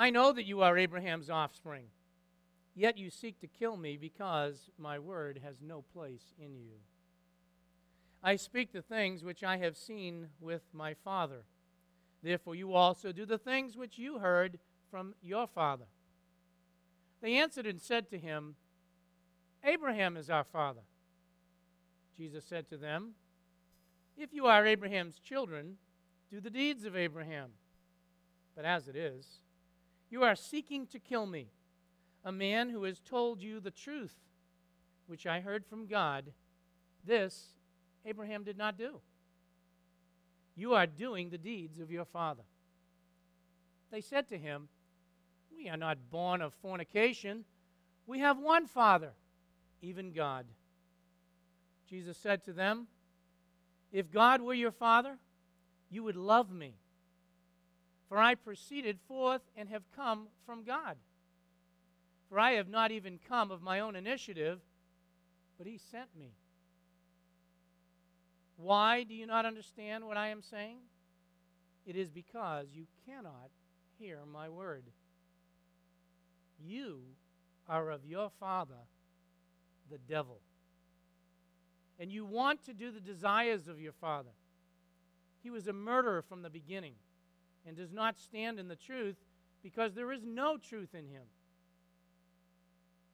I know that you are Abraham's offspring, yet you seek to kill me because my word has no place in you. I speak the things which I have seen with my father. Therefore, you also do the things which you heard from your father. They answered and said to him, Abraham is our father. Jesus said to them, If you are Abraham's children, do the deeds of Abraham. But as it is, you are seeking to kill me, a man who has told you the truth, which I heard from God. This Abraham did not do. You are doing the deeds of your father. They said to him, We are not born of fornication. We have one Father, even God. Jesus said to them, If God were your Father, you would love me. For I proceeded forth and have come from God. For I have not even come of my own initiative, but He sent me. Why do you not understand what I am saying? It is because you cannot hear my word. You are of your father, the devil. And you want to do the desires of your father. He was a murderer from the beginning and does not stand in the truth because there is no truth in him.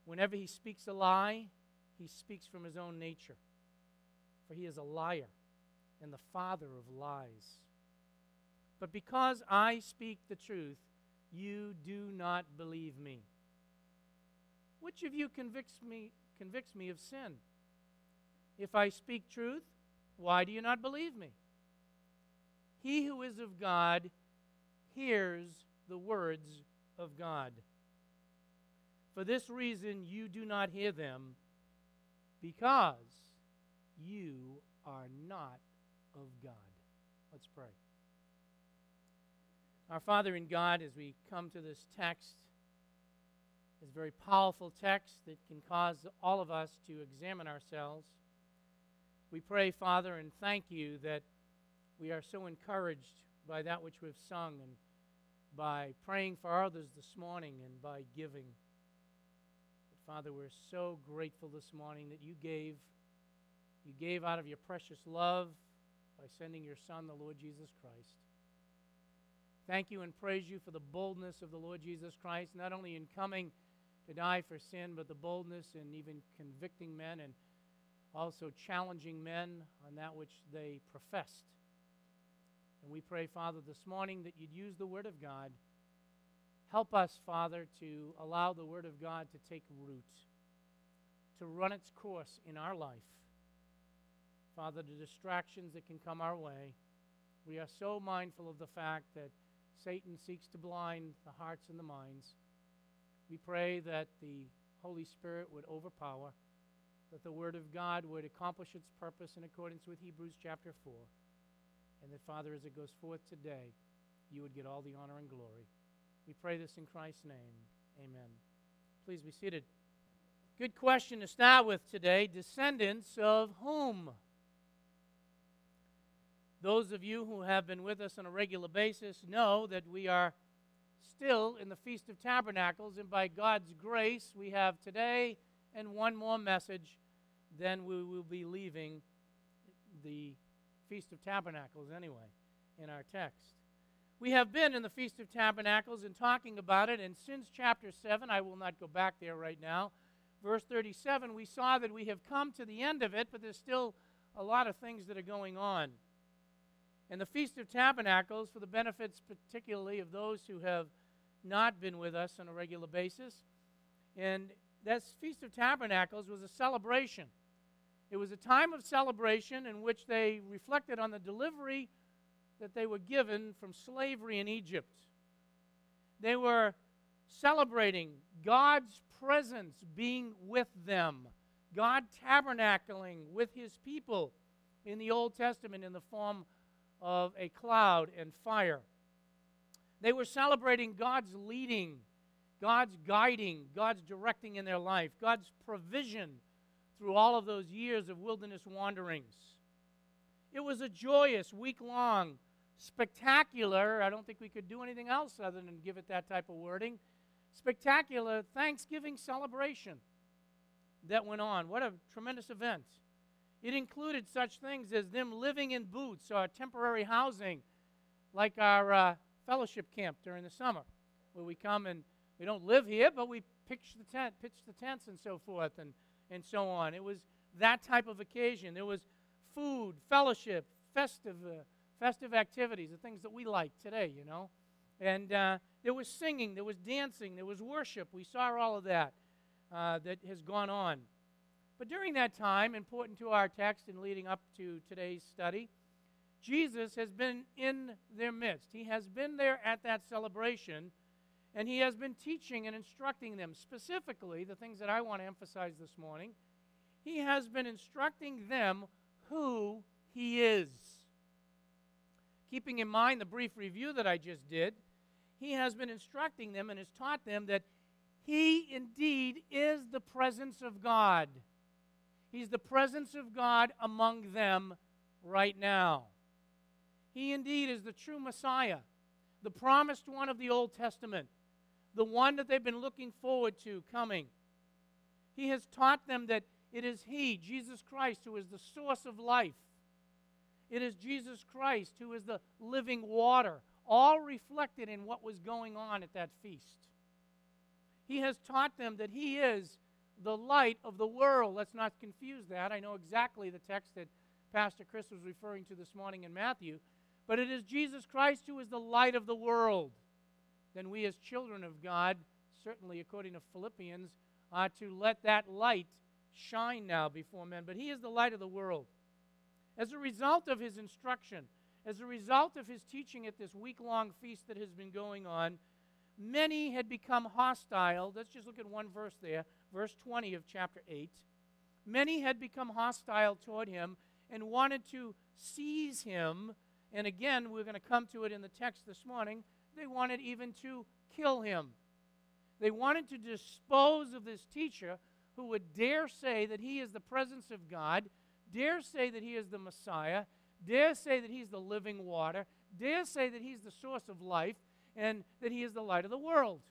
Whenever he speaks a lie, he speaks from his own nature for he is a liar and the father of lies. But because I speak the truth, you do not believe me. Which of you convicts me, convicts me of sin? If I speak truth, why do you not believe me? He who is of God hears the words of God. For this reason, you do not hear them, because you are not of God. Let's pray. Our Father in God, as we come to this text, this very powerful text that can cause all of us to examine ourselves, we pray, Father, and thank you that we are so encouraged by that which we've sung and by praying for others this morning and by giving. But Father, we're so grateful this morning that you gave you gave out of your precious love by sending your Son, the Lord Jesus Christ. Thank you and praise you for the boldness of the Lord Jesus Christ, not only in coming to die for sin, but the boldness in even convicting men and also challenging men on that which they professed. And we pray, Father, this morning that you'd use the Word of God. Help us, Father, to allow the Word of God to take root, to run its course in our life. Father, the distractions that can come our way. We are so mindful of the fact that Satan seeks to blind the hearts and the minds. We pray that the Holy Spirit would overpower, that the Word of God would accomplish its purpose in accordance with Hebrews chapter 4, and that, Father, as it goes forth today, you would get all the honor and glory. We pray this in Christ's name. Amen. Please be seated. Good question to start with today. Descendants of whom? Those of you who have been with us on a regular basis know that we are still in the Feast of Tabernacles, and by God's grace, we have today and one more message, then we will be leaving the Feast of Tabernacles anyway in our text. We have been in the Feast of Tabernacles and talking about it, and since chapter 7, I will not go back there right now, verse 37, we saw that we have come to the end of it, but there's still a lot of things that are going on. And the Feast of Tabernacles, for the benefits particularly of those who have not been with us on a regular basis. And that Feast of Tabernacles was a celebration. It was a time of celebration in which they reflected on the delivery that they were given from slavery in Egypt. They were celebrating God's presence being with them, God tabernacling with his people in the Old Testament in the form of a cloud and fire. They were celebrating God's leading, God's guiding, God's directing in their life, God's provision through all of those years of wilderness wanderings. It was a joyous, week long spectacular, I don't think we could do anything else other than give it that type of wording, spectacular Thanksgiving celebration that went on. What a tremendous event. It included such things as them living in booths or temporary housing, like our uh, fellowship camp during the summer, where we come and we don't live here, but we pitch the tent, pitch the tents and so forth and, and so on. It was that type of occasion. There was food, fellowship, festive, uh, festive activities, the things that we like today, you know. And uh, there was singing, there was dancing, there was worship. We saw all of that uh, that has gone on. But during that time, important to our text and leading up to today's study, Jesus has been in their midst. He has been there at that celebration, and he has been teaching and instructing them. Specifically, the things that I want to emphasize this morning, he has been instructing them who he is. Keeping in mind the brief review that I just did, he has been instructing them and has taught them that he indeed is the presence of God. He's the presence of God among them right now. He indeed is the true Messiah, the promised one of the Old Testament, the one that they've been looking forward to coming. He has taught them that it is He, Jesus Christ, who is the source of life. It is Jesus Christ who is the living water, all reflected in what was going on at that feast. He has taught them that He is the light of the world. Let's not confuse that. I know exactly the text that Pastor Chris was referring to this morning in Matthew. But it is Jesus Christ who is the light of the world. Then we, as children of God, certainly according to Philippians, are to let that light shine now before men. But He is the light of the world. As a result of His instruction, as a result of His teaching at this week long feast that has been going on, many had become hostile. Let's just look at one verse there, verse 20 of chapter 8. Many had become hostile toward him and wanted to seize him and again, we're going to come to it in the text this morning. They wanted even to kill him. They wanted to dispose of this teacher who would dare say that he is the presence of God, dare say that he is the Messiah, dare say that he's the living water, dare say that he's the source of life, and that he is the light of the world.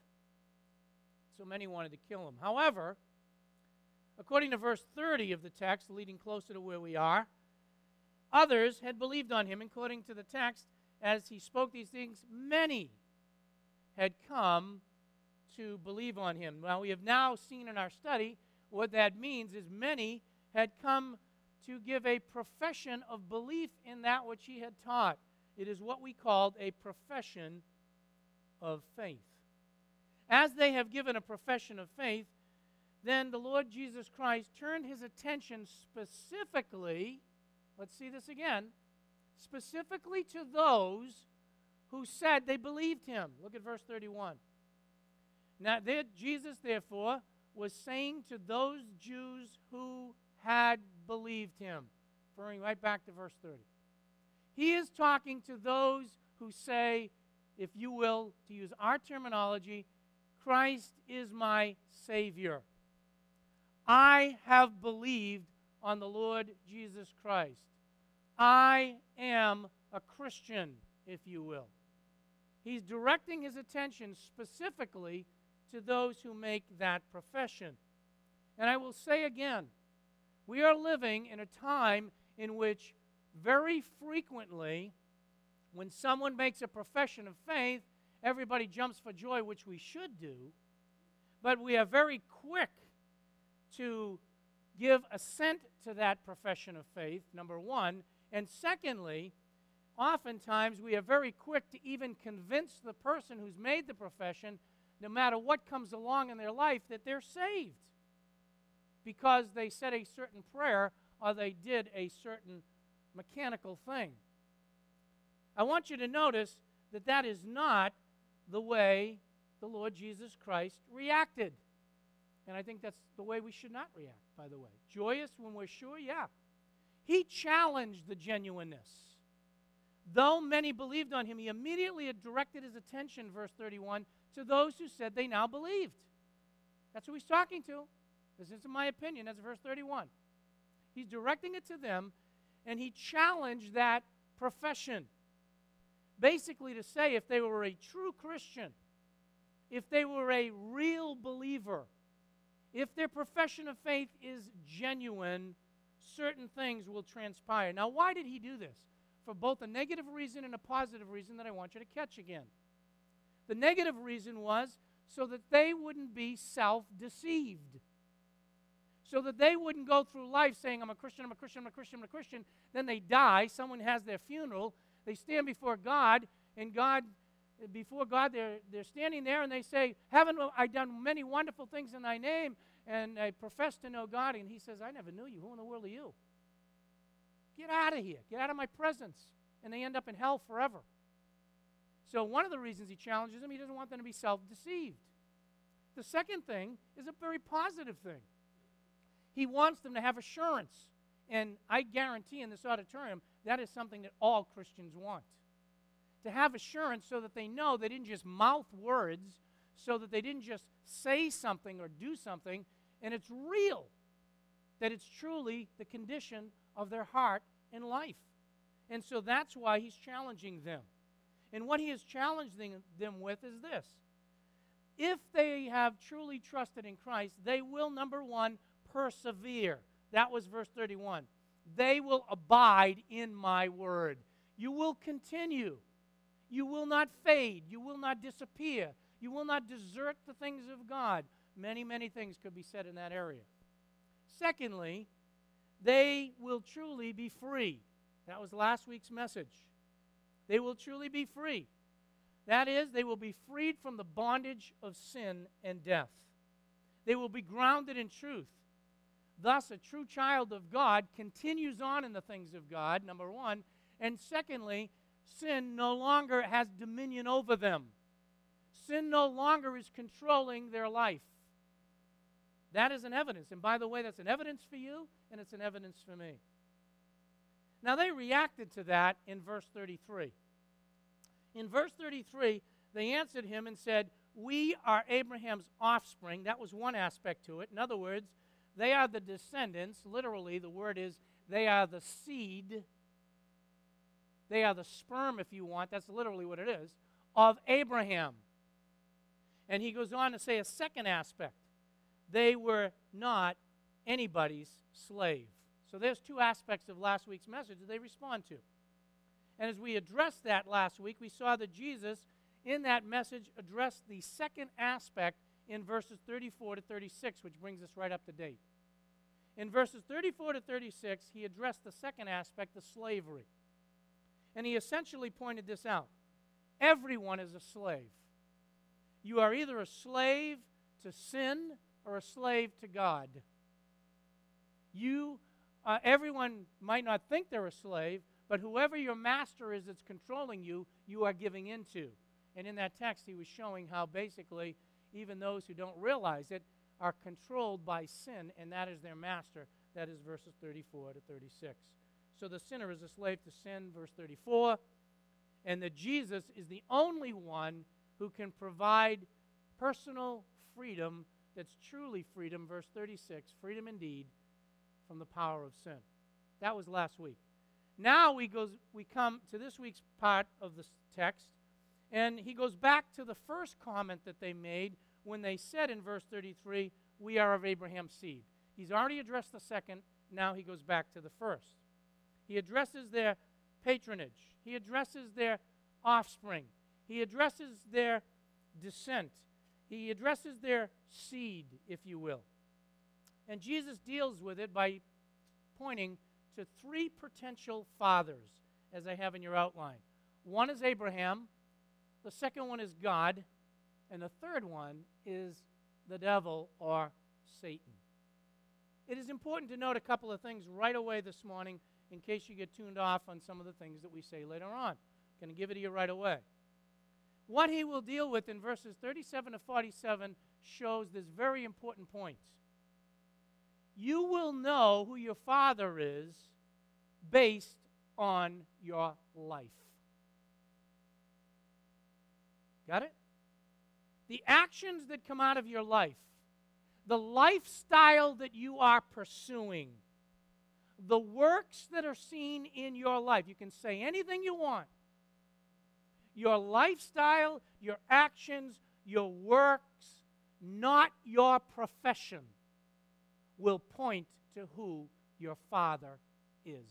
So many wanted to kill him. However, according to verse 30 of the text, leading closer to where we are, Others had believed on him, according to the text, as he spoke these things, many had come to believe on him. Now, we have now seen in our study what that means is many had come to give a profession of belief in that which he had taught. It is what we called a profession of faith. As they have given a profession of faith, then the Lord Jesus Christ turned his attention specifically Let's see this again. Specifically to those who said they believed him. Look at verse 31. Now, there, Jesus, therefore, was saying to those Jews who had believed him, referring right back to verse 30. He is talking to those who say, if you will, to use our terminology, Christ is my Savior. I have believed on the Lord Jesus Christ. I am a Christian, if you will. He's directing his attention specifically to those who make that profession. And I will say again, we are living in a time in which very frequently, when someone makes a profession of faith, everybody jumps for joy, which we should do. But we are very quick to give assent to that profession of faith, number one. And secondly, oftentimes we are very quick to even convince the person who's made the profession, no matter what comes along in their life, that they're saved because they said a certain prayer or they did a certain mechanical thing. I want you to notice that that is not the way the Lord Jesus Christ reacted. And I think that's the way we should not react, by the way. Joyous when we're sure, yeah. He challenged the genuineness. Though many believed on him, he immediately directed his attention, verse 31, to those who said they now believed. That's who he's talking to. This isn't my opinion, that's verse 31. He's directing it to them, and he challenged that profession. basically to say if they were a true Christian, if they were a real believer, if their profession of faith is genuine, certain things will transpire. Now, why did he do this? For both a negative reason and a positive reason that I want you to catch again. The negative reason was so that they wouldn't be self deceived. So that they wouldn't go through life saying, I'm a Christian, I'm a Christian, I'm a Christian, I'm a Christian. Then they die, someone has their funeral, they stand before God, and God, before God, they're, they're standing there and they say, Haven't I done many wonderful things in thy name? And I profess to know God. And he says, I never knew you. Who in the world are you? Get out of here. Get out of my presence. And they end up in hell forever. So, one of the reasons he challenges them, he doesn't want them to be self deceived. The second thing is a very positive thing. He wants them to have assurance. And I guarantee in this auditorium, that is something that all Christians want. To have assurance so that they know they didn't just mouth words, so that they didn't just say something or do something, and it's real. That it's truly the condition of their heart and life. And so that's why he's challenging them. And what he is challenging them with is this if they have truly trusted in Christ, they will, number one, persevere. That was verse 31. They will abide in my word. You will continue. You will not fade. You will not disappear. You will not desert the things of God. Many, many things could be said in that area. Secondly, they will truly be free. That was last week's message. They will truly be free. That is, they will be freed from the bondage of sin and death. They will be grounded in truth. Thus, a true child of God continues on in the things of God, number one. And secondly, sin no longer has dominion over them. Sin no longer is controlling their life. That is an evidence. And by the way, that's an evidence for you, and it's an evidence for me. Now, they reacted to that in verse 33. In verse 33, they answered him and said, We are Abraham's offspring. That was one aspect to it. In other words, they are the descendants. Literally, the word is they are the seed. They are the sperm, if you want. That's literally what it is, of Abraham. And he goes on to say a second aspect they were not anybody's slave. So there's two aspects of last week's message that they respond to. And as we addressed that last week, we saw that Jesus, in that message, addressed the second aspect in verses 34 to 36, which brings us right up to date. In verses 34 to 36, he addressed the second aspect, the slavery. And he essentially pointed this out everyone is a slave. You are either a slave to sin or a slave to God. You, uh, everyone might not think they're a slave, but whoever your master is that's controlling you, you are giving into. And in that text, he was showing how basically even those who don't realize it are controlled by sin, and that is their master. That is verses 34 to 36. So the sinner is a slave to sin, verse 34, and that Jesus is the only one who can provide personal freedom that's truly freedom, verse 36 freedom indeed from the power of sin. That was last week. Now we, goes, we come to this week's part of the text, and he goes back to the first comment that they made when they said in verse 33, We are of Abraham's seed. He's already addressed the second, now he goes back to the first. He addresses their patronage, he addresses their offspring, he addresses their descent, he addresses their seed, if you will. And Jesus deals with it by pointing to three potential fathers, as I have in your outline. One is Abraham, the second one is God, and the third one is the devil or Satan. It is important to note a couple of things right away this morning in case you get tuned off on some of the things that we say later on. Going to give it to you right away. What he will deal with in verses 37 to 47 shows this very important point. You will know who your father is based on your life. Got it? The actions that come out of your life, the lifestyle that you are pursuing, the works that are seen in your life. You can say anything you want. Your lifestyle, your actions, your works, not your profession, will point to who your Father is.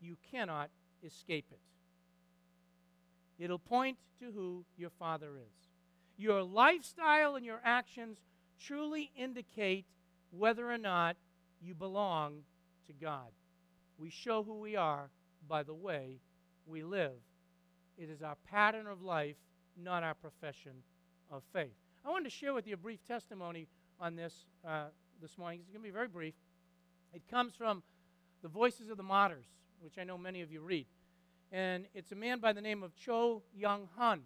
You cannot escape it. It'll point to who your Father is. Your lifestyle and your actions truly indicate whether or not you belong to God. We show who we are by the way we live. It is our pattern of life, not our profession of faith. I wanted to share with you a brief testimony on this uh, this morning. It's going to be very brief. It comes from the Voices of the Martyrs, which I know many of you read. And it's a man by the name of Cho Young Han.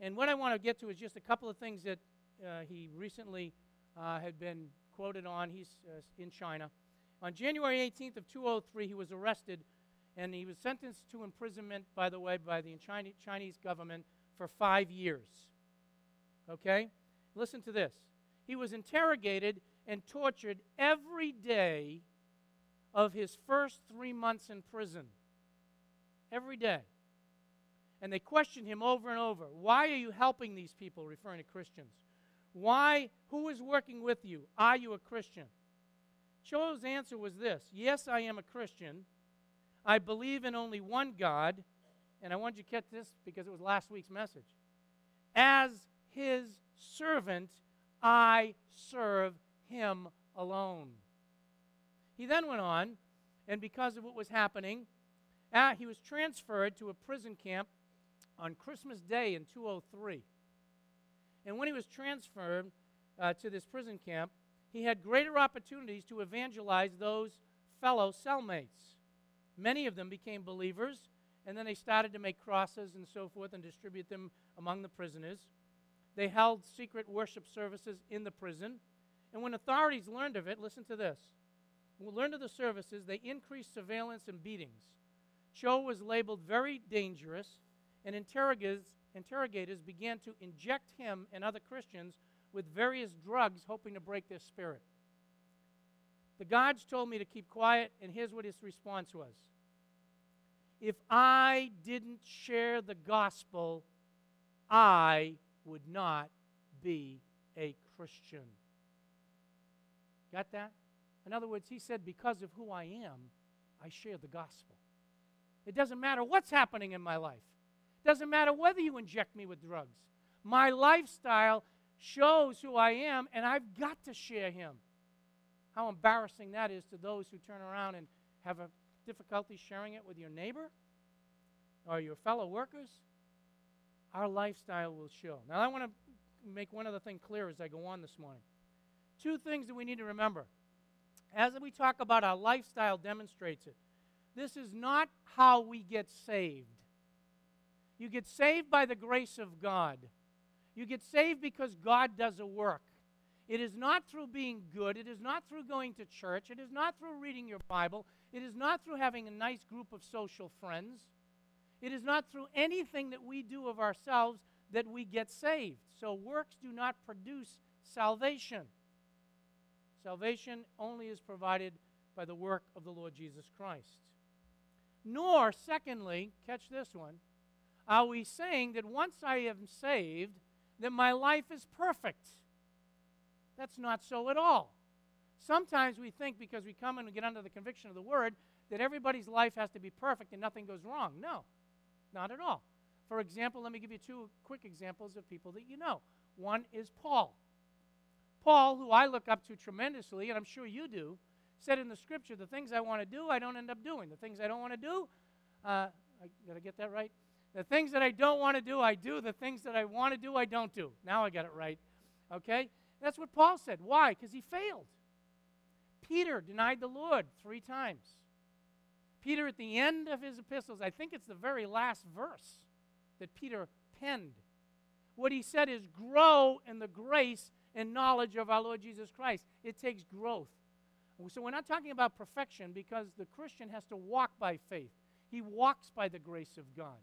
And what I want to get to is just a couple of things that uh, he recently uh, had been quoted on. He's uh, in China. On January 18th of 2003, he was arrested and he was sentenced to imprisonment, by the way, by the Chinese government for five years. Okay? Listen to this. He was interrogated and tortured every day of his first three months in prison. Every day. And they questioned him over and over. Why are you helping these people, referring to Christians? Why? Who is working with you? Are you a Christian? Cho's answer was this Yes, I am a Christian. I believe in only one God. And I want you to catch this because it was last week's message. As his servant, I serve him alone. He then went on, and because of what was happening, uh, he was transferred to a prison camp on Christmas Day in 203. And when he was transferred uh, to this prison camp, he had greater opportunities to evangelize those fellow cellmates. Many of them became believers, and then they started to make crosses and so forth and distribute them among the prisoners. They held secret worship services in the prison. And when authorities learned of it, listen to this. When learned of the services, they increased surveillance and beatings. Cho was labeled very dangerous, and interrogators, interrogators began to inject him and other Christians with various drugs, hoping to break their spirit. The guards told me to keep quiet, and here's what his response was If I didn't share the gospel, I would not be a Christian. Got that? In other words, he said, Because of who I am, I share the gospel. It doesn't matter what's happening in my life, it doesn't matter whether you inject me with drugs. My lifestyle shows who I am, and I've got to share him. How embarrassing that is to those who turn around and have a difficulty sharing it with your neighbor or your fellow workers. Our lifestyle will show. Now, I want to make one other thing clear as I go on this morning. Two things that we need to remember. As we talk about our lifestyle demonstrates it. This is not how we get saved. You get saved by the grace of God. You get saved because God does a work. It is not through being good. It is not through going to church. It is not through reading your Bible. It is not through having a nice group of social friends. It is not through anything that we do of ourselves that we get saved. So works do not produce salvation. Salvation only is provided by the work of the Lord Jesus Christ. Nor, secondly, catch this one, are we saying that once I am saved, that my life is perfect. That's not so at all. Sometimes we think because we come and we get under the conviction of the word that everybody's life has to be perfect and nothing goes wrong. No, not at all. For example, let me give you two quick examples of people that you know. One is Paul. Paul, who I look up to tremendously, and I'm sure you do, said in the scripture, The things I want to do, I don't end up doing. The things I don't want to do, uh, I, did I get that right? The things that I don't want to do, I do. The things that I want to do, I don't do. Now I got it right. Okay? That's what Paul said. Why? Because he failed. Peter denied the Lord three times. Peter, at the end of his epistles, I think it's the very last verse that Peter penned. What he said is, grow in the grace and knowledge of our Lord Jesus Christ. It takes growth. So we're not talking about perfection because the Christian has to walk by faith. He walks by the grace of God.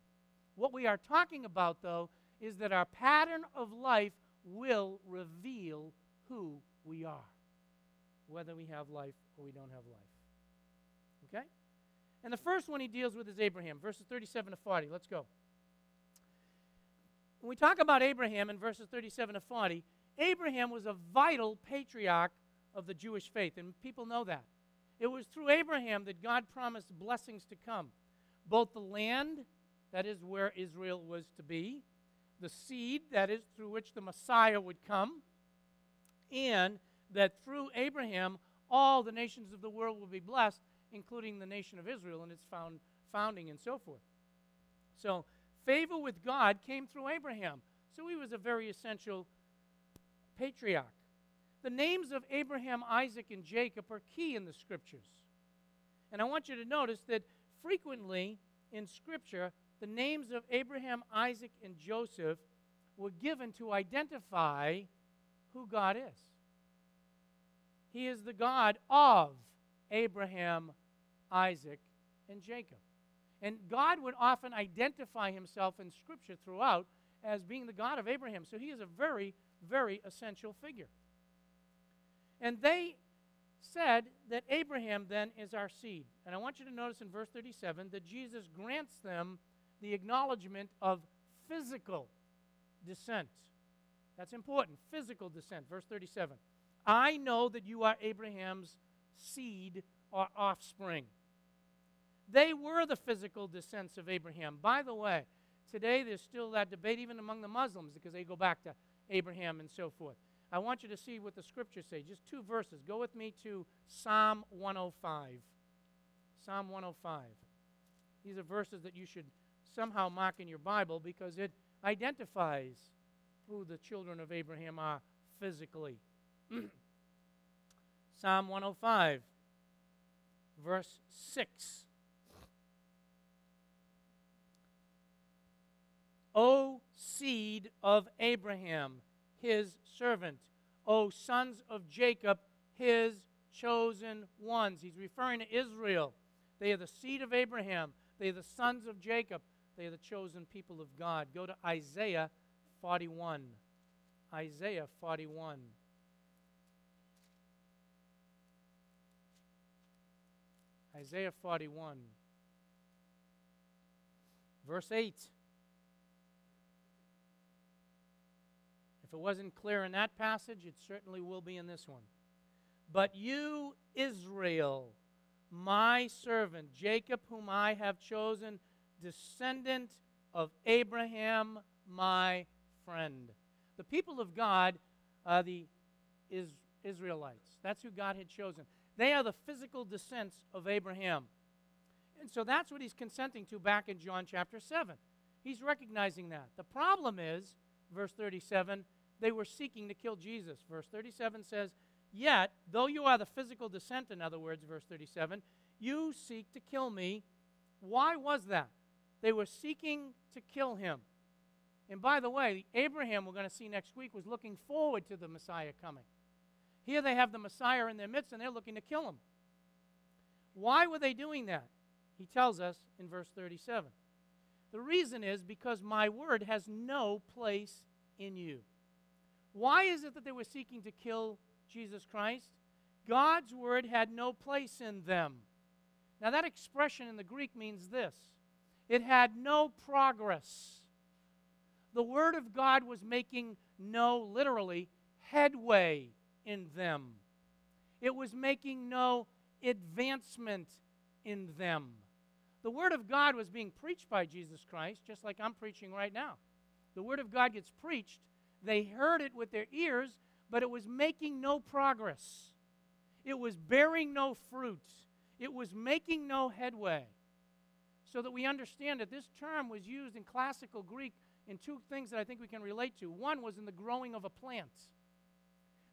What we are talking about, though, is that our pattern of life will reveal who we are, whether we have life or we don't have life. Okay? And the first one he deals with is Abraham, verses 37 to 40. Let's go. When we talk about Abraham in verses 37 to 40, Abraham was a vital patriarch of the Jewish faith, and people know that. It was through Abraham that God promised blessings to come, both the land, that is where Israel was to be, the seed, that is through which the Messiah would come, and that through Abraham all the nations of the world will be blessed, including the nation of Israel and its found, founding and so forth. So, favor with God came through Abraham. So, he was a very essential patriarch. The names of Abraham, Isaac, and Jacob are key in the scriptures. And I want you to notice that frequently in scripture, the names of Abraham, Isaac, and Joseph were given to identify who God is. He is the God of Abraham, Isaac, and Jacob. And God would often identify himself in Scripture throughout as being the God of Abraham. So he is a very, very essential figure. And they said that Abraham then is our seed. And I want you to notice in verse 37 that Jesus grants them the acknowledgement of physical descent. That's important. Physical descent. Verse 37. I know that you are Abraham's seed or offspring. They were the physical descendants of Abraham. By the way, today there's still that debate even among the Muslims because they go back to Abraham and so forth. I want you to see what the scriptures say. Just two verses. Go with me to Psalm 105. Psalm 105. These are verses that you should somehow mark in your Bible because it identifies who the children of Abraham are physically. Psalm 105, verse 6. O seed of Abraham, his servant, O sons of Jacob, his chosen ones. He's referring to Israel. They are the seed of Abraham, they are the sons of Jacob, they are the chosen people of God. Go to Isaiah 41. Isaiah 41. Isaiah 41, verse 8. If it wasn't clear in that passage, it certainly will be in this one. But you, Israel, my servant, Jacob, whom I have chosen, descendant of Abraham, my friend. The people of God are the is- Israelites. That's who God had chosen. They are the physical descendants of Abraham. And so that's what he's consenting to back in John chapter 7. He's recognizing that. The problem is, verse 37, they were seeking to kill Jesus. Verse 37 says, Yet, though you are the physical descent, in other words, verse 37, you seek to kill me. Why was that? They were seeking to kill him. And by the way, Abraham, we're going to see next week, was looking forward to the Messiah coming. Here they have the Messiah in their midst and they're looking to kill him. Why were they doing that? He tells us in verse 37. The reason is because my word has no place in you. Why is it that they were seeking to kill Jesus Christ? God's word had no place in them. Now, that expression in the Greek means this it had no progress. The word of God was making no, literally, headway in them. It was making no advancement in them. The Word of God was being preached by Jesus Christ, just like I'm preaching right now. The Word of God gets preached. They heard it with their ears, but it was making no progress. It was bearing no fruit. It was making no headway. So that we understand that this term was used in classical Greek in two things that I think we can relate to. One was in the growing of a plant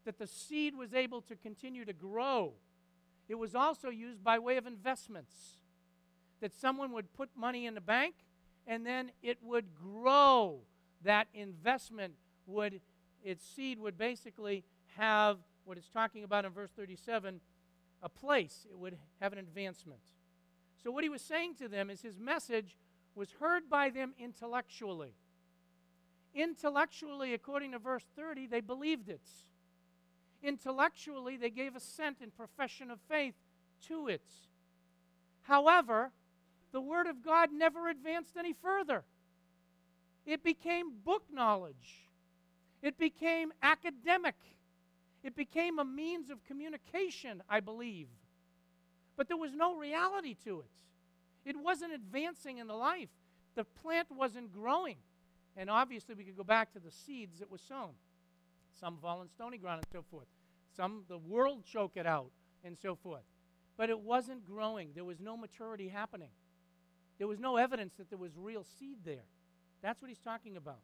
that the seed was able to continue to grow. It was also used by way of investments, that someone would put money in the bank and then it would grow. That investment would, its seed would basically have what it's talking about in verse 37 a place, it would have an advancement. So, what he was saying to them is his message was heard by them intellectually. Intellectually, according to verse 30, they believed it. Intellectually, they gave assent and profession of faith to it. However, the Word of God never advanced any further. It became book knowledge, it became academic, it became a means of communication, I believe. But there was no reality to it. It wasn't advancing in the life. The plant wasn't growing. And obviously, we could go back to the seeds that were sown. Some fall in stony ground and so forth. Some, the world choke it out and so forth. But it wasn't growing. There was no maturity happening. There was no evidence that there was real seed there. That's what he's talking about.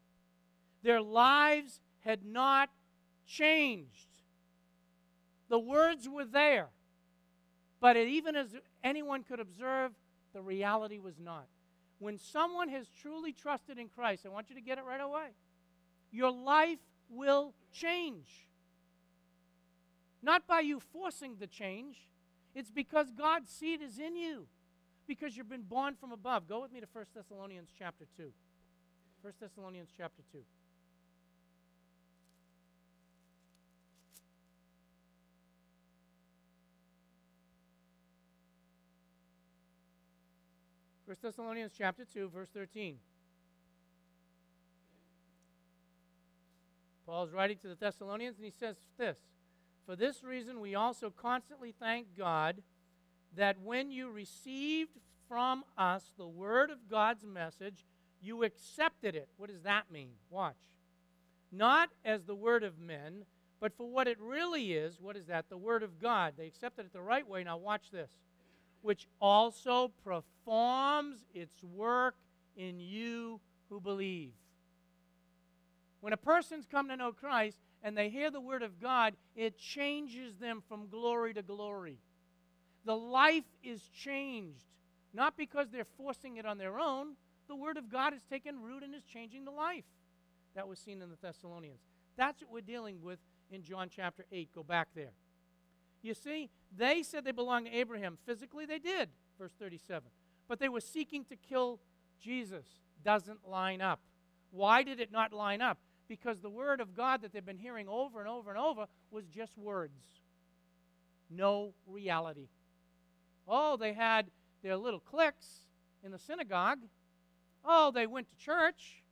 Their lives had not changed. The words were there. But it, even as anyone could observe, the reality was not. When someone has truly trusted in Christ, I want you to get it right away. Your life will change. Not by you forcing the change, it's because God's seed is in you, because you've been born from above. Go with me to 1 Thessalonians chapter 2. 1 Thessalonians chapter 2. 1 Thessalonians chapter 2, verse 13. Paul's writing to the Thessalonians, and he says this For this reason, we also constantly thank God that when you received from us the word of God's message, you accepted it. What does that mean? Watch. Not as the word of men, but for what it really is. What is that? The word of God. They accepted it the right way. Now, watch this which also performs its work in you who believe. When a person's come to know Christ and they hear the word of God, it changes them from glory to glory. The life is changed, not because they're forcing it on their own. The word of God has taken root and is changing the life. That was seen in the Thessalonians. That's what we're dealing with in John chapter 8. Go back there. You see, they said they belonged to Abraham. Physically, they did, verse 37. But they were seeking to kill Jesus. Doesn't line up. Why did it not line up? Because the word of God that they've been hearing over and over and over was just words, no reality. Oh, they had their little cliques in the synagogue. Oh, they went to church.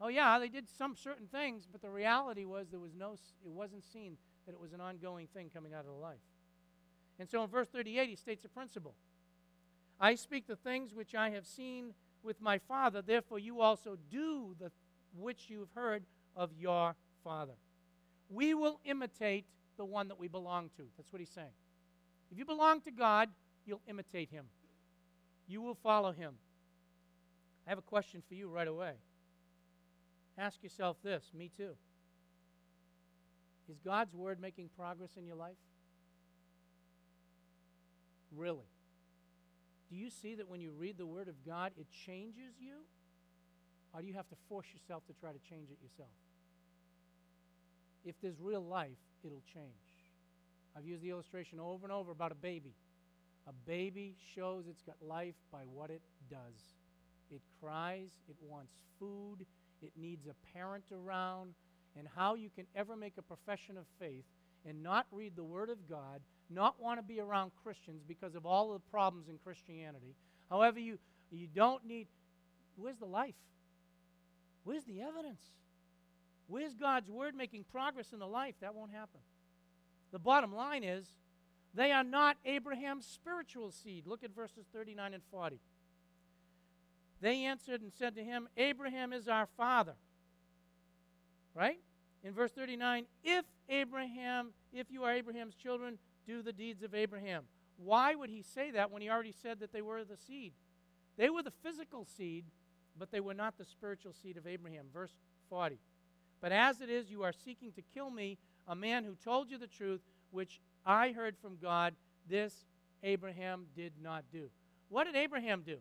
Oh, yeah, they did some certain things, but the reality was there was no, it wasn't seen that it was an ongoing thing coming out of the life. And so in verse 38, he states a principle I speak the things which I have seen with my Father, therefore you also do the which you've heard of your Father. We will imitate the one that we belong to. That's what he's saying. If you belong to God, you'll imitate him, you will follow him. I have a question for you right away. Ask yourself this, me too. Is God's word making progress in your life? Really? Do you see that when you read the word of God, it changes you? Or do you have to force yourself to try to change it yourself? If there's real life, it'll change. I've used the illustration over and over about a baby. A baby shows it's got life by what it does. It cries, it wants food, it needs a parent around, and how you can ever make a profession of faith and not read the Word of God, not want to be around Christians because of all the problems in Christianity. However, you, you don't need. Where's the life? Where's the evidence? Where's God's Word making progress in the life? That won't happen. The bottom line is they are not Abraham's spiritual seed. Look at verses 39 and 40. They answered and said to him, Abraham is our father. Right? In verse 39, if Abraham, if you are Abraham's children, do the deeds of Abraham. Why would he say that when he already said that they were the seed? They were the physical seed, but they were not the spiritual seed of Abraham. Verse 40. But as it is, you are seeking to kill me, a man who told you the truth, which I heard from God. This Abraham did not do. What did Abraham do?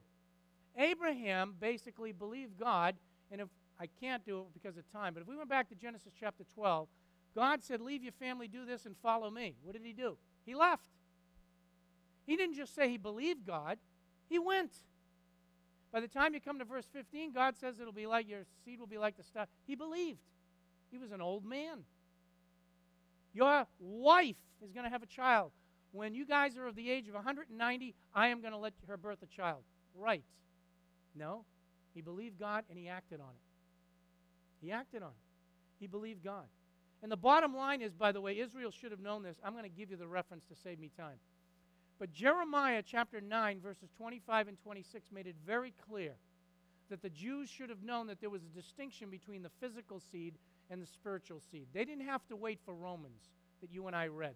Abraham basically believed God, and if I can't do it because of time. But if we went back to Genesis chapter 12, God said, Leave your family, do this, and follow me. What did he do? He left. He didn't just say he believed God, he went. By the time you come to verse 15, God says it'll be like your seed will be like the star. He believed. He was an old man. Your wife is going to have a child. When you guys are of the age of 190, I am going to let her birth a child. right. No, he believed God and he acted on it. He acted on it. He believed God. And the bottom line is, by the way, Israel should have known this. I'm going to give you the reference to save me time. But Jeremiah chapter 9, verses 25 and 26 made it very clear that the Jews should have known that there was a distinction between the physical seed and the spiritual seed. They didn't have to wait for Romans that you and I read.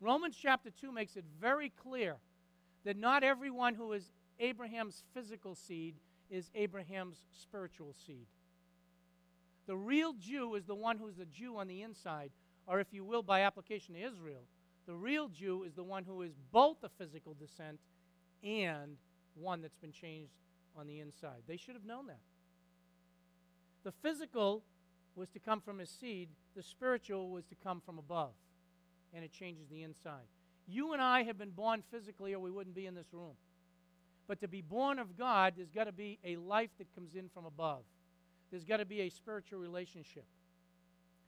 Romans chapter 2 makes it very clear that not everyone who is Abraham's physical seed is Abraham's spiritual seed. The real Jew is the one who's a Jew on the inside, or if you will, by application to Israel, the real Jew is the one who is both a physical descent and one that's been changed on the inside. They should have known that. The physical was to come from his seed, the spiritual was to come from above, and it changes the inside. You and I have been born physically, or we wouldn't be in this room. But to be born of God, there's got to be a life that comes in from above. There's got to be a spiritual relationship.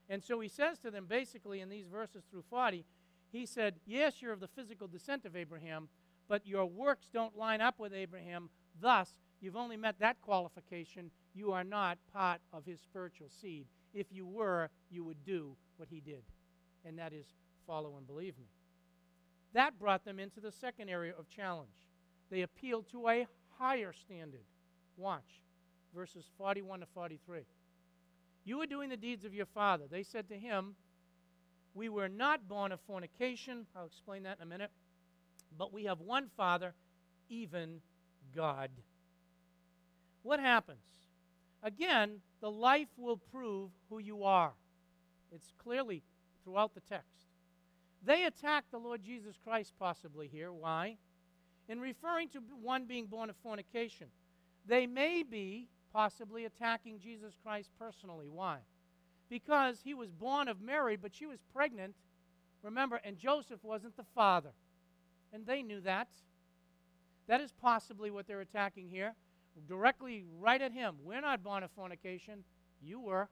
And so he says to them basically in these verses through 40, he said, Yes, you're of the physical descent of Abraham, but your works don't line up with Abraham. Thus, you've only met that qualification. You are not part of his spiritual seed. If you were, you would do what he did, and that is follow and believe me. That brought them into the second area of challenge. They appealed to a higher standard. Watch verses 41 to 43. You are doing the deeds of your father. They said to him, We were not born of fornication. I'll explain that in a minute. But we have one Father, even God. What happens? Again, the life will prove who you are. It's clearly throughout the text. They attack the Lord Jesus Christ possibly here. Why? In referring to one being born of fornication, they may be possibly attacking Jesus Christ personally. Why? Because he was born of Mary, but she was pregnant, remember, and Joseph wasn't the father. And they knew that. That is possibly what they're attacking here. Directly right at him. We're not born of fornication. You were.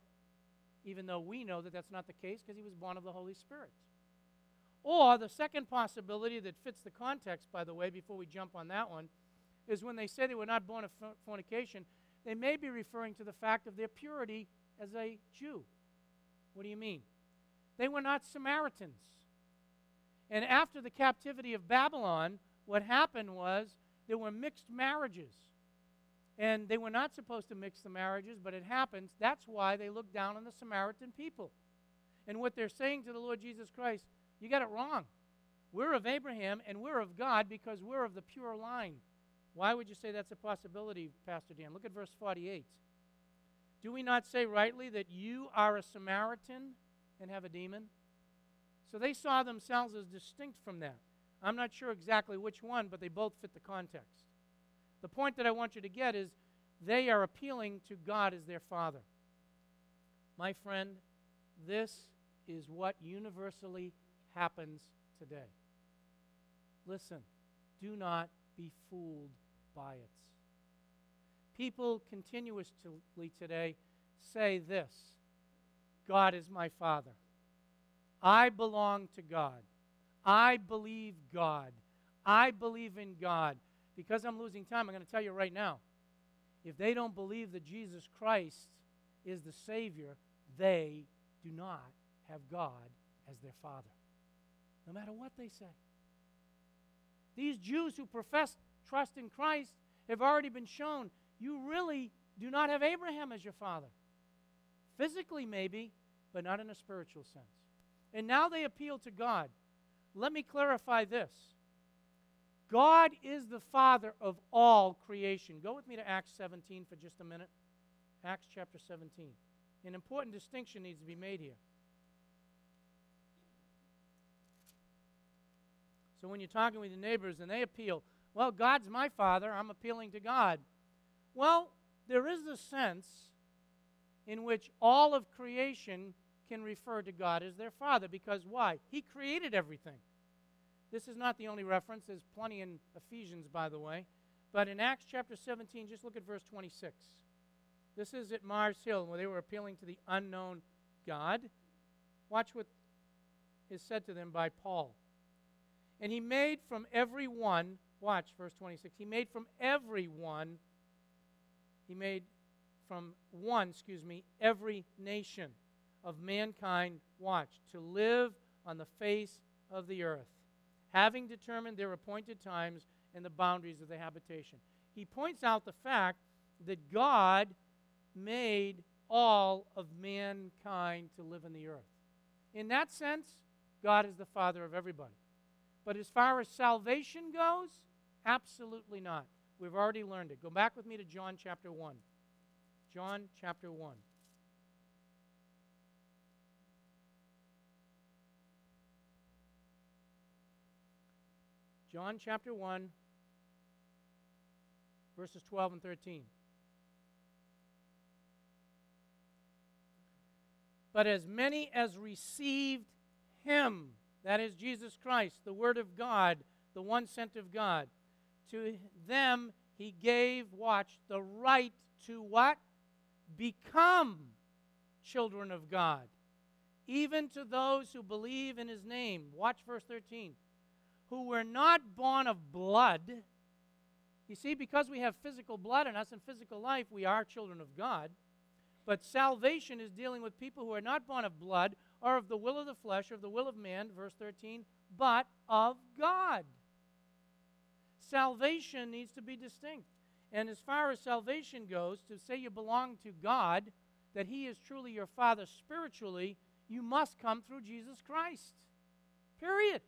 Even though we know that that's not the case because he was born of the Holy Spirit. Or the second possibility that fits the context, by the way, before we jump on that one, is when they say they were not born of fornication, they may be referring to the fact of their purity as a Jew. What do you mean? They were not Samaritans. And after the captivity of Babylon, what happened was there were mixed marriages. And they were not supposed to mix the marriages, but it happens. That's why they look down on the Samaritan people. And what they're saying to the Lord Jesus Christ, you got it wrong. We're of Abraham and we're of God because we're of the pure line. Why would you say that's a possibility, Pastor Dan? Look at verse 48. Do we not say rightly that you are a Samaritan and have a demon? So they saw themselves as distinct from that. I'm not sure exactly which one, but they both fit the context. The point that I want you to get is they are appealing to God as their Father. My friend, this is what universally happens today. Listen, do not be fooled by it. People continuously today say this God is my Father. I belong to God. I believe God. I believe in God. Because I'm losing time, I'm going to tell you right now. If they don't believe that Jesus Christ is the Savior, they do not have God as their Father no matter what they say. These Jews who profess trust in Christ have already been shown you really do not have Abraham as your father. Physically, maybe, but not in a spiritual sense. And now they appeal to God. Let me clarify this God is the father of all creation. Go with me to Acts 17 for just a minute. Acts chapter 17. An important distinction needs to be made here. So when you're talking with your neighbors and they appeal, well, God's my father, I'm appealing to God. Well, there is a sense in which all of creation can refer to God as their father because why? He created everything. This is not the only reference, there's plenty in Ephesians, by the way. But in Acts chapter 17, just look at verse 26. This is at Mars Hill where they were appealing to the unknown God. Watch what is said to them by Paul. And he made from every one Watch verse 26. He made from everyone, he made from one, excuse me, every nation of mankind, watch, to live on the face of the earth, having determined their appointed times and the boundaries of the habitation. He points out the fact that God made all of mankind to live in the earth. In that sense, God is the Father of everybody. But as far as salvation goes, absolutely not. We've already learned it. Go back with me to John chapter 1. John chapter 1. John chapter 1, verses 12 and 13. But as many as received him, that is Jesus Christ, the Word of God, the one sent of God, to them he gave, watch, the right to what? Become children of God. Even to those who believe in his name. Watch verse 13. Who were not born of blood. You see, because we have physical blood in us and physical life, we are children of God. But salvation is dealing with people who are not born of blood or of the will of the flesh or of the will of man, verse 13, but of God. Salvation needs to be distinct. And as far as salvation goes, to say you belong to God, that He is truly your Father spiritually, you must come through Jesus Christ. Period.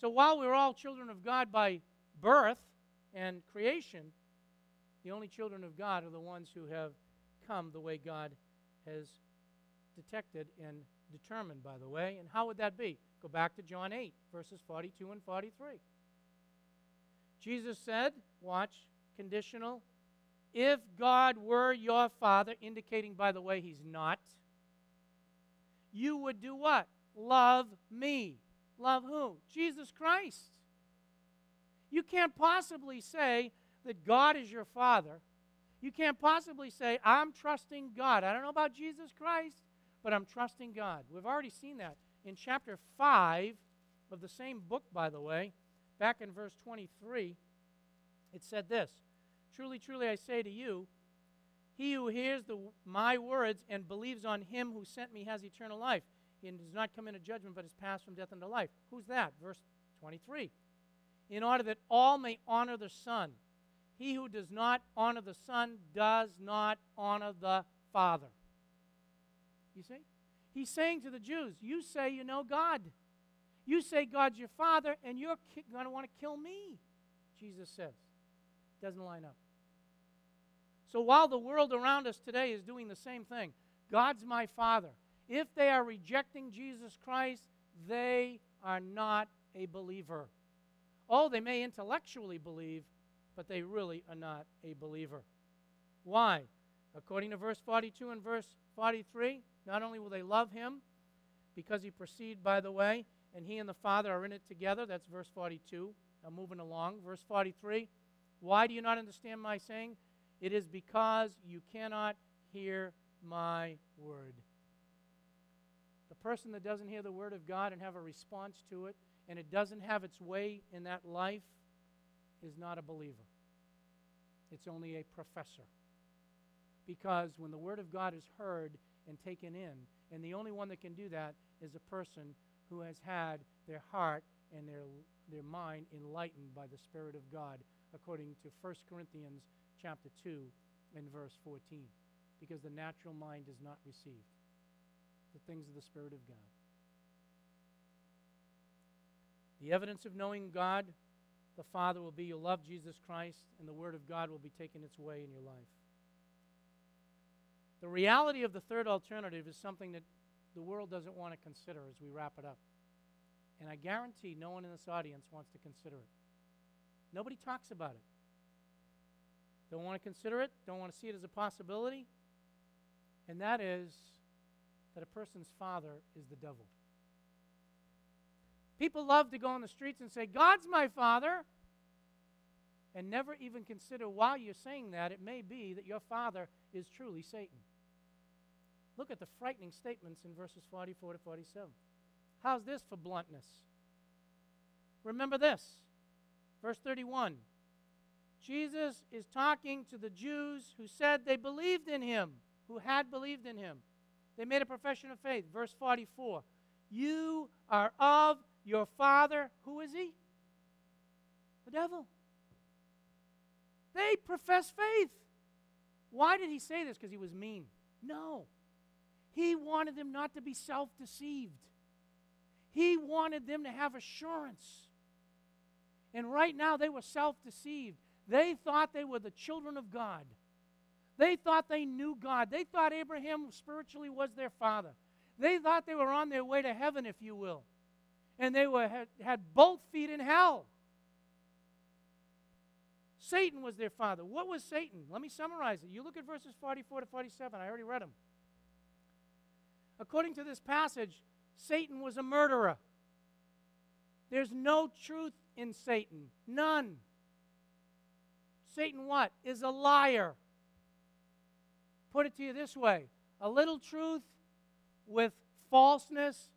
So while we're all children of God by birth and creation, the only children of God are the ones who have come the way God has detected and determined, by the way. And how would that be? Go back to John 8, verses 42 and 43. Jesus said, watch, conditional, if God were your father, indicating, by the way, he's not, you would do what? Love me. Love who? Jesus Christ. You can't possibly say, that God is your Father, you can't possibly say, I'm trusting God. I don't know about Jesus Christ, but I'm trusting God. We've already seen that in chapter 5 of the same book, by the way, back in verse 23. It said this Truly, truly, I say to you, he who hears the, my words and believes on him who sent me has eternal life and does not come into judgment but is passed from death into life. Who's that? Verse 23. In order that all may honor the Son. He who does not honor the Son does not honor the Father. You see? He's saying to the Jews, You say you know God. You say God's your Father, and you're ki- going to want to kill me, Jesus says. Doesn't line up. So while the world around us today is doing the same thing, God's my Father. If they are rejecting Jesus Christ, they are not a believer. Oh, they may intellectually believe, but they really are not a believer. Why? According to verse 42 and verse 43, not only will they love him because he proceed by the way, and he and the Father are in it together. That's verse 42. I'm moving along. Verse 43. Why do you not understand my saying? It is because you cannot hear my word. The person that doesn't hear the word of God and have a response to it, and it doesn't have its way in that life, is not a believer. It's only a professor. Because when the Word of God is heard and taken in, and the only one that can do that is a person who has had their heart and their, their mind enlightened by the Spirit of God, according to 1 Corinthians chapter 2 and verse 14. Because the natural mind does not receive the things of the Spirit of God. The evidence of knowing God the Father will be you'll love Jesus Christ, and the Word of God will be taking its way in your life. The reality of the third alternative is something that the world doesn't want to consider as we wrap it up. And I guarantee no one in this audience wants to consider it. Nobody talks about it. Don't want to consider it, don't want to see it as a possibility. And that is that a person's father is the devil. People love to go on the streets and say, God's my father, and never even consider while you're saying that it may be that your father is truly Satan. Look at the frightening statements in verses 44 to 47. How's this for bluntness? remember this. Verse 31. Jesus is talking to the Jews who said they believed in him, who had believed in him. They made a profession of faith. Verse 44. You are of your father. Who is he? The devil. They profess faith. Why did he say this? Because he was mean. No. He wanted them not to be self deceived. He wanted them to have assurance. And right now they were self deceived. They thought they were the children of God. They thought they knew God. They thought Abraham spiritually was their father. They thought they were on their way to heaven, if you will. And they were, had, had both feet in hell. Satan was their father. What was Satan? Let me summarize it. You look at verses 44 to 47. I already read them. According to this passage, Satan was a murderer. There's no truth in Satan. None. Satan what? Is a liar. Put it to you this way a little truth with falseness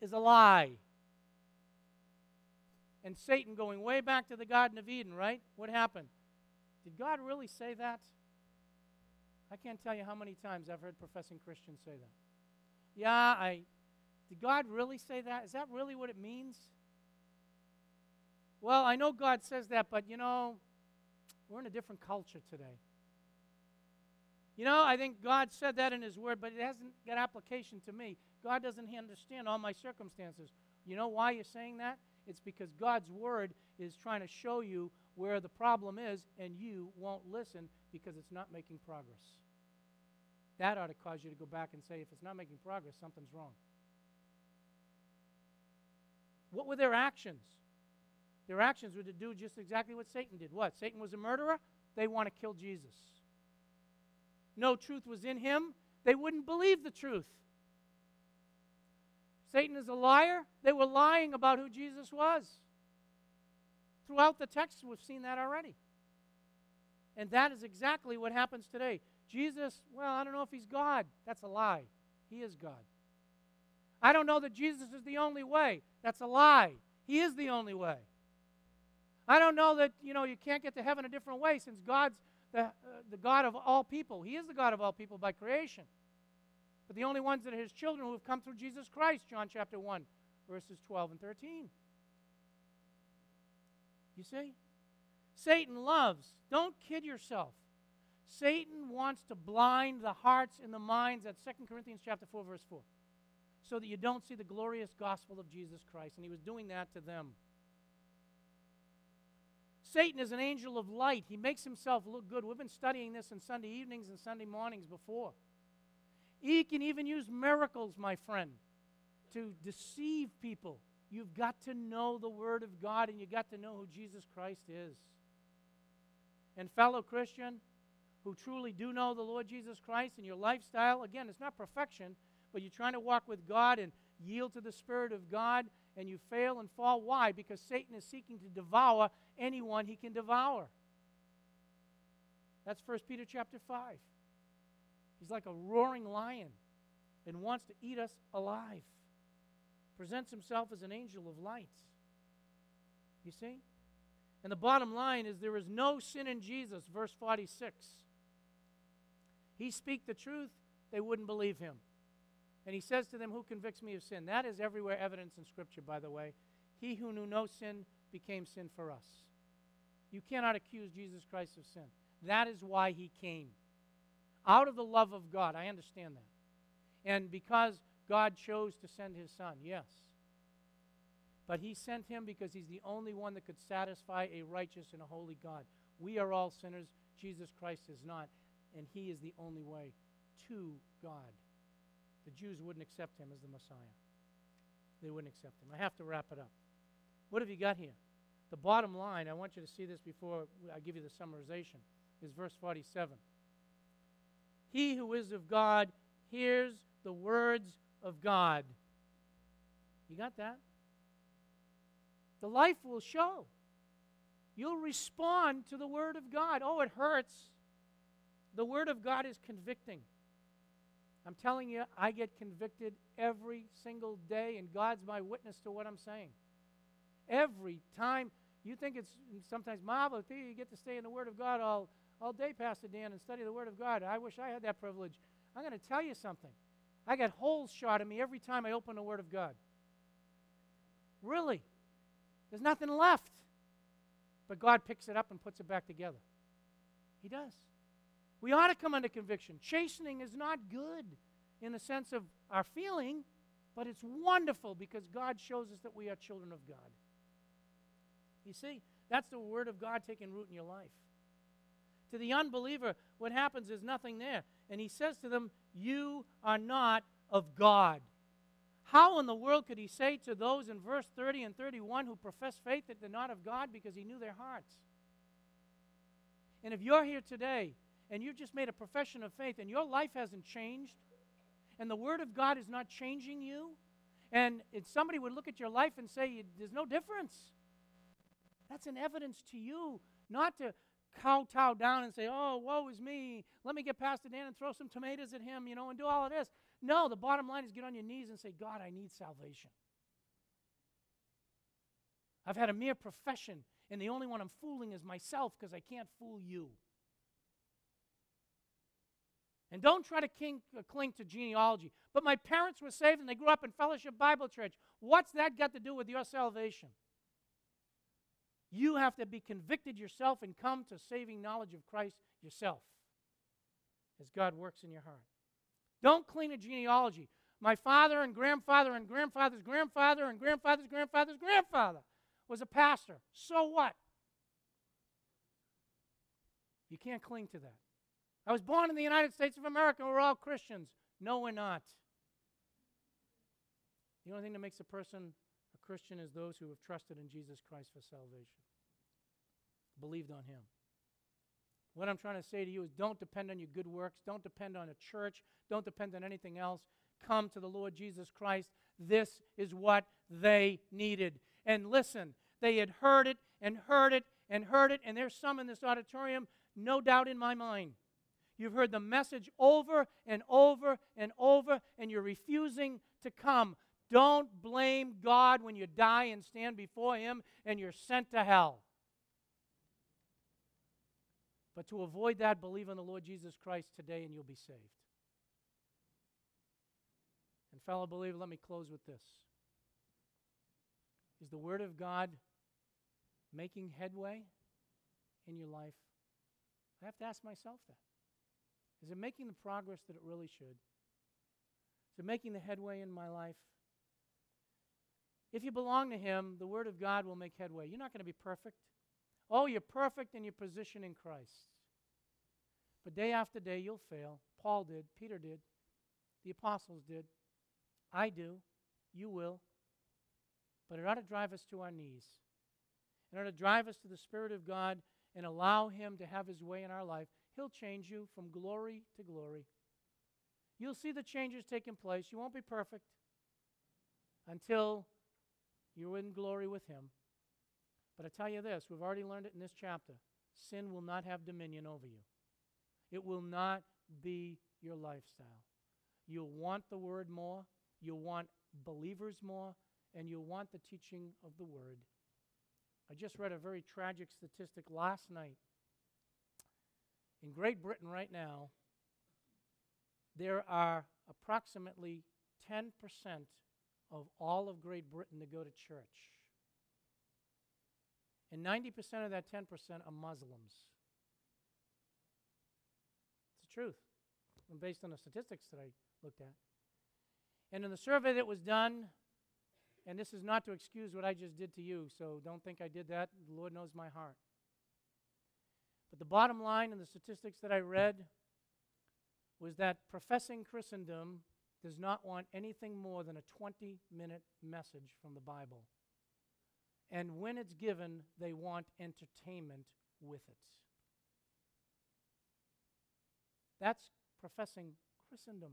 is a lie. And Satan going way back to the Garden of Eden, right? What happened? Did God really say that? I can't tell you how many times I've heard professing Christians say that. Yeah, I did God really say that? Is that really what it means? Well, I know God says that, but you know, we're in a different culture today. You know, I think God said that in His Word, but it hasn't got application to me. God doesn't understand all my circumstances. You know why you're saying that? It's because God's Word is trying to show you where the problem is, and you won't listen because it's not making progress. That ought to cause you to go back and say, if it's not making progress, something's wrong. What were their actions? Their actions were to do just exactly what Satan did. What? Satan was a murderer? They want to kill Jesus. No truth was in him. They wouldn't believe the truth. Satan is a liar. They were lying about who Jesus was. Throughout the text, we've seen that already. And that is exactly what happens today. Jesus, well, I don't know if he's God. That's a lie. He is God. I don't know that Jesus is the only way. That's a lie. He is the only way. I don't know that, you know, you can't get to heaven a different way since God's the, uh, the God of all people. He is the God of all people by creation. But the only ones that are his children who have come through Jesus Christ, John chapter 1, verses 12 and 13. You see? Satan loves. Don't kid yourself. Satan wants to blind the hearts and the minds at 2 Corinthians chapter 4 verse 4 so that you don't see the glorious gospel of Jesus Christ and he was doing that to them. Satan is an angel of light. He makes himself look good. We've been studying this on Sunday evenings and Sunday mornings before. He can even use miracles, my friend, to deceive people. You've got to know the Word of God and you've got to know who Jesus Christ is. And, fellow Christian, who truly do know the Lord Jesus Christ in your lifestyle, again, it's not perfection, but you're trying to walk with God and yield to the Spirit of God and you fail and fall. Why? Because Satan is seeking to devour anyone he can devour. That's 1 Peter chapter 5. He's like a roaring lion and wants to eat us alive presents himself as an angel of light. You see? And the bottom line is there is no sin in Jesus, verse 46. He speak the truth, they wouldn't believe him. And he says to them, Who convicts me of sin? That is everywhere evidence in Scripture, by the way. He who knew no sin became sin for us. You cannot accuse Jesus Christ of sin. That is why he came. Out of the love of God. I understand that. And because God chose to send his son, yes. But he sent him because he's the only one that could satisfy a righteous and a holy God. We are all sinners. Jesus Christ is not. And he is the only way to God. The Jews wouldn't accept him as the Messiah. They wouldn't accept him. I have to wrap it up. What have you got here? The bottom line, I want you to see this before I give you the summarization, is verse 47. He who is of God hears the words of God. You got that? The life will show. You'll respond to the Word of God. Oh, it hurts. The Word of God is convicting. I'm telling you, I get convicted every single day, and God's my witness to what I'm saying. Every time you think it's sometimes marvelous, you get to stay in the Word of God all, all day, Pastor Dan, and study the Word of God. I wish I had that privilege. I'm going to tell you something. I got holes shot in me every time I open the Word of God. Really. There's nothing left. But God picks it up and puts it back together. He does. We ought to come under conviction. Chastening is not good in the sense of our feeling, but it's wonderful because God shows us that we are children of God. You see, that's the Word of God taking root in your life. To the unbeliever, what happens is nothing there. And he says to them, You are not of God. How in the world could he say to those in verse 30 and 31 who profess faith that they're not of God because he knew their hearts? And if you're here today and you've just made a profession of faith and your life hasn't changed, and the Word of God is not changing you, and somebody would look at your life and say, There's no difference. That's an evidence to you, not to kowtow down and say, Oh, woe is me. Let me get Pastor Dan and throw some tomatoes at him, you know, and do all of this. No, the bottom line is get on your knees and say, God, I need salvation. I've had a mere profession, and the only one I'm fooling is myself because I can't fool you. And don't try to uh, cling to genealogy. But my parents were saved and they grew up in Fellowship Bible Church. What's that got to do with your salvation? You have to be convicted yourself and come to saving knowledge of Christ yourself as God works in your heart. Don't cling to genealogy. My father and grandfather and grandfather's grandfather and grandfather's grandfather's grandfather was a pastor. So what? You can't cling to that. I was born in the United States of America. We're all Christians. No, we're not. The only thing that makes a person a Christian is those who have trusted in Jesus Christ for salvation, believed on Him. What I'm trying to say to you is don't depend on your good works. Don't depend on a church. Don't depend on anything else. Come to the Lord Jesus Christ. This is what they needed. And listen, they had heard it and heard it and heard it. And there's some in this auditorium, no doubt in my mind. You've heard the message over and over and over, and you're refusing to come. Don't blame God when you die and stand before Him and you're sent to hell. But to avoid that, believe in the Lord Jesus Christ today and you'll be saved. And, fellow believer, let me close with this. Is the Word of God making headway in your life? I have to ask myself that. Is it making the progress that it really should? Is it making the headway in my life? If you belong to Him, the Word of God will make headway. You're not going to be perfect. Oh, you're perfect in your position in Christ. But day after day, you'll fail. Paul did, Peter did, the apostles did. I do. You will. But it ought to drive us to our knees. It ought to drive us to the Spirit of God and allow Him to have His way in our life. He'll change you from glory to glory. You'll see the changes taking place. You won't be perfect until you're in glory with Him. But I tell you this, we've already learned it in this chapter sin will not have dominion over you, it will not be your lifestyle. You'll want the word more, you'll want believers more, and you'll want the teaching of the word. I just read a very tragic statistic last night. In Great Britain, right now, there are approximately 10% of all of Great Britain that go to church. And 90% of that 10% are Muslims. It's the truth, based on the statistics that I looked at. And in the survey that was done, and this is not to excuse what I just did to you, so don't think I did that. The Lord knows my heart. But the bottom line in the statistics that I read was that professing Christendom does not want anything more than a 20 minute message from the Bible. And when it's given, they want entertainment with it. That's professing Christendom.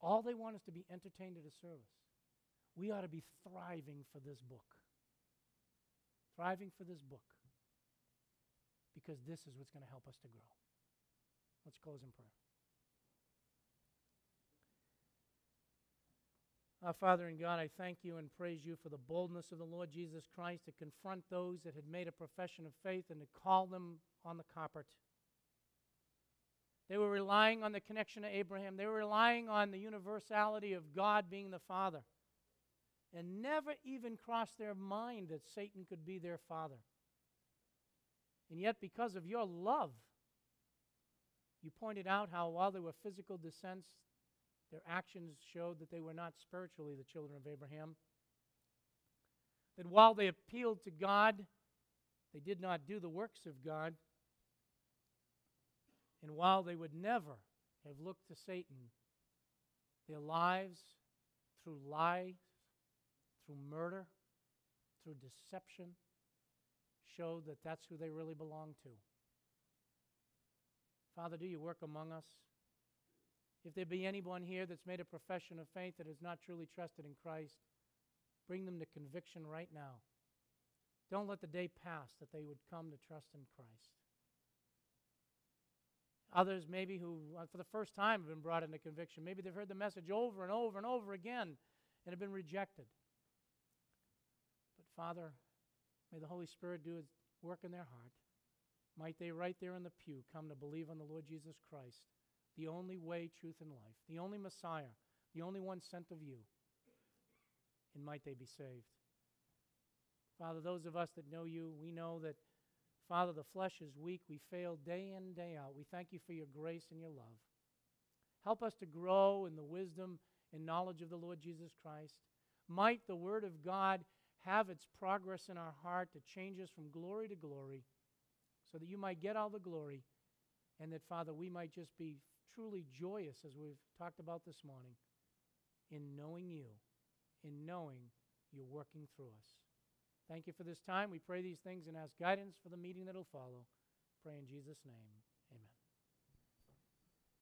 All they want is to be entertained at a service. We ought to be thriving for this book. Thriving for this book. Because this is what's going to help us to grow. Let's close in prayer. Our Father in God, I thank you and praise you for the boldness of the Lord Jesus Christ to confront those that had made a profession of faith and to call them on the carpet. They were relying on the connection to Abraham. They were relying on the universality of God being the Father. And never even crossed their mind that Satan could be their father. And yet, because of your love, you pointed out how while they were physical descents, their actions showed that they were not spiritually the children of Abraham. That while they appealed to God, they did not do the works of God. And while they would never have looked to Satan, their lives, through lies, through murder, through deception, showed that that's who they really belong to. Father, do you work among us? If there be anyone here that's made a profession of faith that has not truly trusted in Christ, bring them to conviction right now. Don't let the day pass that they would come to trust in Christ. Others, maybe who uh, for the first time have been brought into conviction, maybe they've heard the message over and over and over again and have been rejected. But Father, may the Holy Spirit do His work in their heart. Might they, right there in the pew, come to believe on the Lord Jesus Christ, the only way, truth, and life, the only Messiah, the only one sent of you, and might they be saved. Father, those of us that know you, we know that, Father, the flesh is weak. We fail day in, day out. We thank you for your grace and your love. Help us to grow in the wisdom and knowledge of the Lord Jesus Christ. Might the Word of God have its progress in our heart to change us from glory to glory so that you might get all the glory and that, Father, we might just be truly joyous, as we've talked about this morning, in knowing you, in knowing you're working through us. Thank you for this time. We pray these things and ask guidance for the meeting that will follow. Pray in Jesus' name.